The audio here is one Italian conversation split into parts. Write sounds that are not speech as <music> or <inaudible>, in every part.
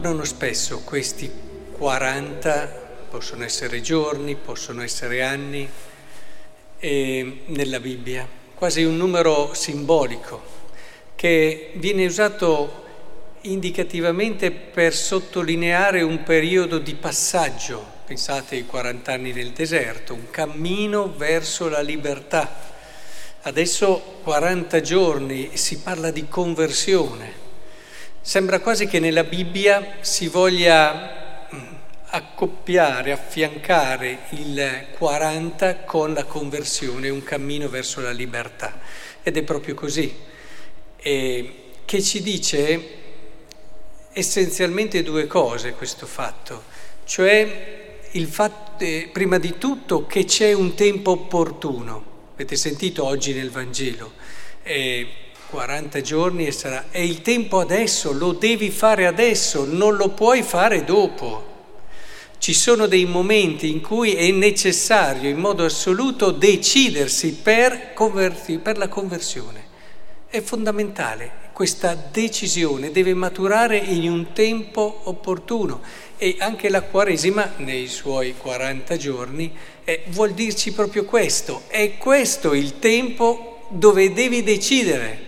tornano spesso questi 40, possono essere giorni, possono essere anni, nella Bibbia, quasi un numero simbolico che viene usato indicativamente per sottolineare un periodo di passaggio, pensate ai 40 anni nel deserto, un cammino verso la libertà. Adesso 40 giorni si parla di conversione Sembra quasi che nella Bibbia si voglia mm, accoppiare, affiancare il 40 con la conversione, un cammino verso la libertà. Ed è proprio così, e che ci dice essenzialmente due cose questo fatto, cioè il fatto, eh, prima di tutto che c'è un tempo opportuno, avete sentito oggi nel Vangelo. Eh, 40 giorni e sarà, è il tempo adesso, lo devi fare adesso, non lo puoi fare dopo. Ci sono dei momenti in cui è necessario in modo assoluto decidersi per, converti, per la conversione. È fondamentale, questa decisione deve maturare in un tempo opportuno e anche la Quaresima nei suoi 40 giorni eh, vuol dirci proprio questo, è questo il tempo dove devi decidere.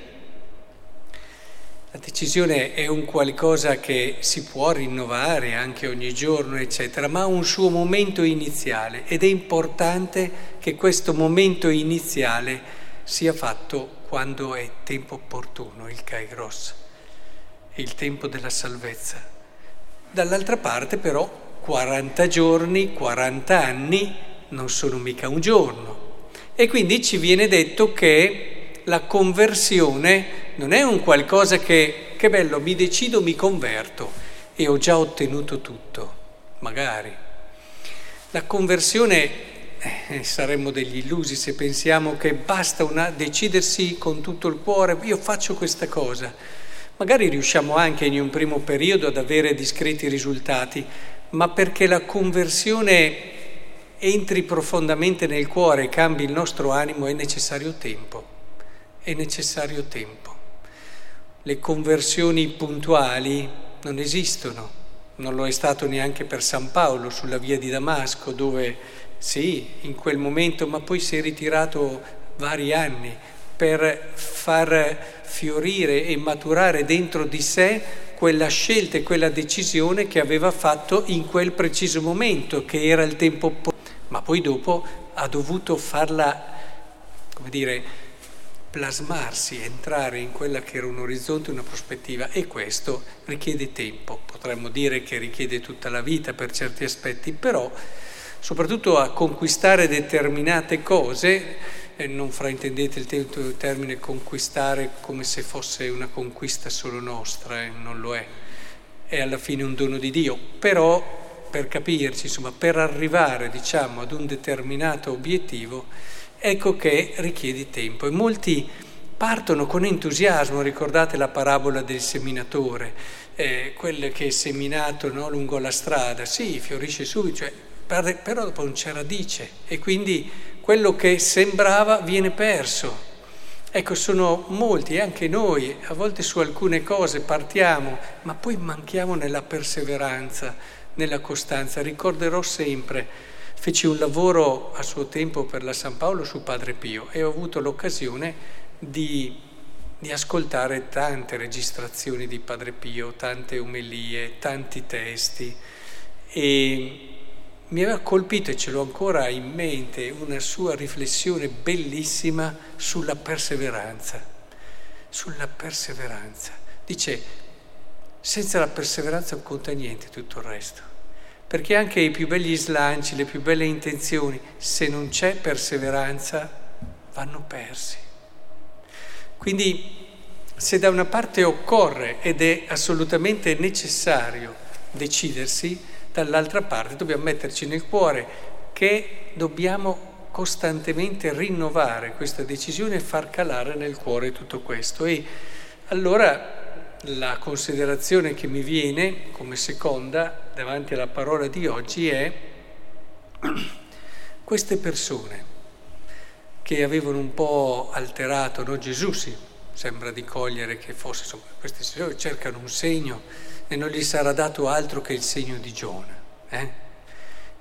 La decisione è un qualcosa che si può rinnovare anche ogni giorno, eccetera, ma ha un suo momento iniziale ed è importante che questo momento iniziale sia fatto quando è tempo opportuno, il kairos, il tempo della salvezza. Dall'altra parte però 40 giorni, 40 anni non sono mica un giorno e quindi ci viene detto che la conversione non è un qualcosa che, che bello, mi decido, mi converto e ho già ottenuto tutto, magari. La conversione, eh, saremmo degli illusi se pensiamo che basta una, decidersi con tutto il cuore, io faccio questa cosa. Magari riusciamo anche in un primo periodo ad avere discreti risultati, ma perché la conversione entri profondamente nel cuore e cambi il nostro animo è necessario tempo è necessario tempo. Le conversioni puntuali non esistono, non lo è stato neanche per San Paolo sulla via di Damasco, dove sì, in quel momento, ma poi si è ritirato vari anni per far fiorire e maturare dentro di sé quella scelta e quella decisione che aveva fatto in quel preciso momento, che era il tempo ma poi dopo ha dovuto farla, come dire, plasmarsi, entrare in quella che era un orizzonte, una prospettiva e questo richiede tempo, potremmo dire che richiede tutta la vita per certi aspetti, però soprattutto a conquistare determinate cose, eh, non fraintendete il, termine conquistare come se fosse una conquista solo nostra, eh, non lo è, è alla fine un dono di Dio, però per capirci, insomma, per arrivare diciamo ad un determinato obiettivo, ecco che richiede tempo. E molti partono con entusiasmo, ricordate la parabola del seminatore, eh, quel che è seminato no, lungo la strada, sì, fiorisce subito, cioè, però dopo non c'è radice e quindi quello che sembrava viene perso. Ecco, sono molti, anche noi, a volte su alcune cose partiamo, ma poi manchiamo nella perseveranza, nella costanza. Ricorderò sempre Feci un lavoro a suo tempo per la San Paolo su Padre Pio e ho avuto l'occasione di, di ascoltare tante registrazioni di Padre Pio, tante omelie, tanti testi e mi aveva colpito e ce l'ho ancora in mente una sua riflessione bellissima sulla perseveranza, sulla perseveranza. Dice, senza la perseveranza non conta niente tutto il resto perché anche i più begli slanci, le più belle intenzioni, se non c'è perseveranza, vanno persi. Quindi se da una parte occorre ed è assolutamente necessario decidersi, dall'altra parte dobbiamo metterci nel cuore che dobbiamo costantemente rinnovare questa decisione e far calare nel cuore tutto questo. E allora la considerazione che mi viene come seconda davanti alla parola di oggi è <clears throat> queste persone che avevano un po' alterato, no? Gesù sì, sembra di cogliere che fosse, insomma, queste persone cercano un segno e non gli sarà dato altro che il segno di Giona. Eh?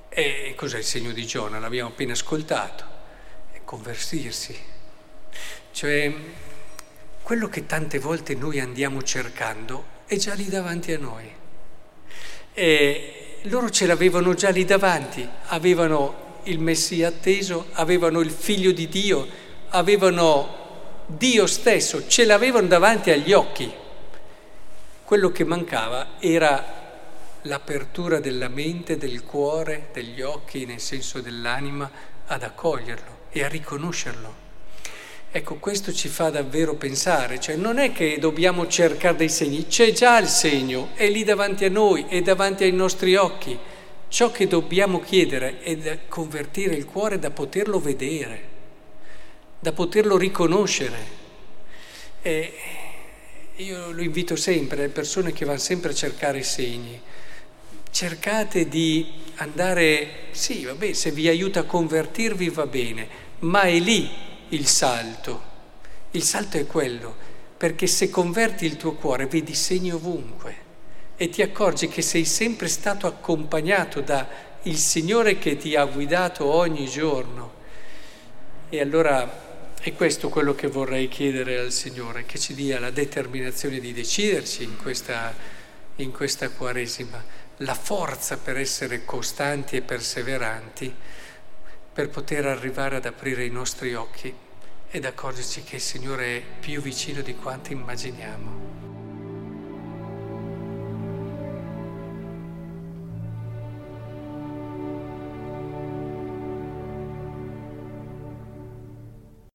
E cos'è il segno di Giona? L'abbiamo appena ascoltato. È convertirsi. Cioè, quello che tante volte noi andiamo cercando è già lì davanti a noi. E loro ce l'avevano già lì davanti, avevano il Messia atteso, avevano il Figlio di Dio, avevano Dio stesso, ce l'avevano davanti agli occhi. Quello che mancava era l'apertura della mente, del cuore, degli occhi, nel senso dell'anima, ad accoglierlo e a riconoscerlo. Ecco, questo ci fa davvero pensare, cioè non è che dobbiamo cercare dei segni, c'è già il segno, è lì davanti a noi, è davanti ai nostri occhi. Ciò che dobbiamo chiedere è convertire il cuore da poterlo vedere, da poterlo riconoscere. E io lo invito sempre, le persone che vanno sempre a cercare i segni, cercate di andare, sì, vabbè, se vi aiuta a convertirvi va bene, ma è lì il salto. Il salto è quello, perché se converti il tuo cuore vedi segni ovunque e ti accorgi che sei sempre stato accompagnato da il Signore che ti ha guidato ogni giorno. E allora è questo quello che vorrei chiedere al Signore, che ci dia la determinazione di deciderci in questa, in questa Quaresima la forza per essere costanti e perseveranti, per poter arrivare ad aprire i nostri occhi ed accorgerci che il Signore è più vicino di quanto immaginiamo.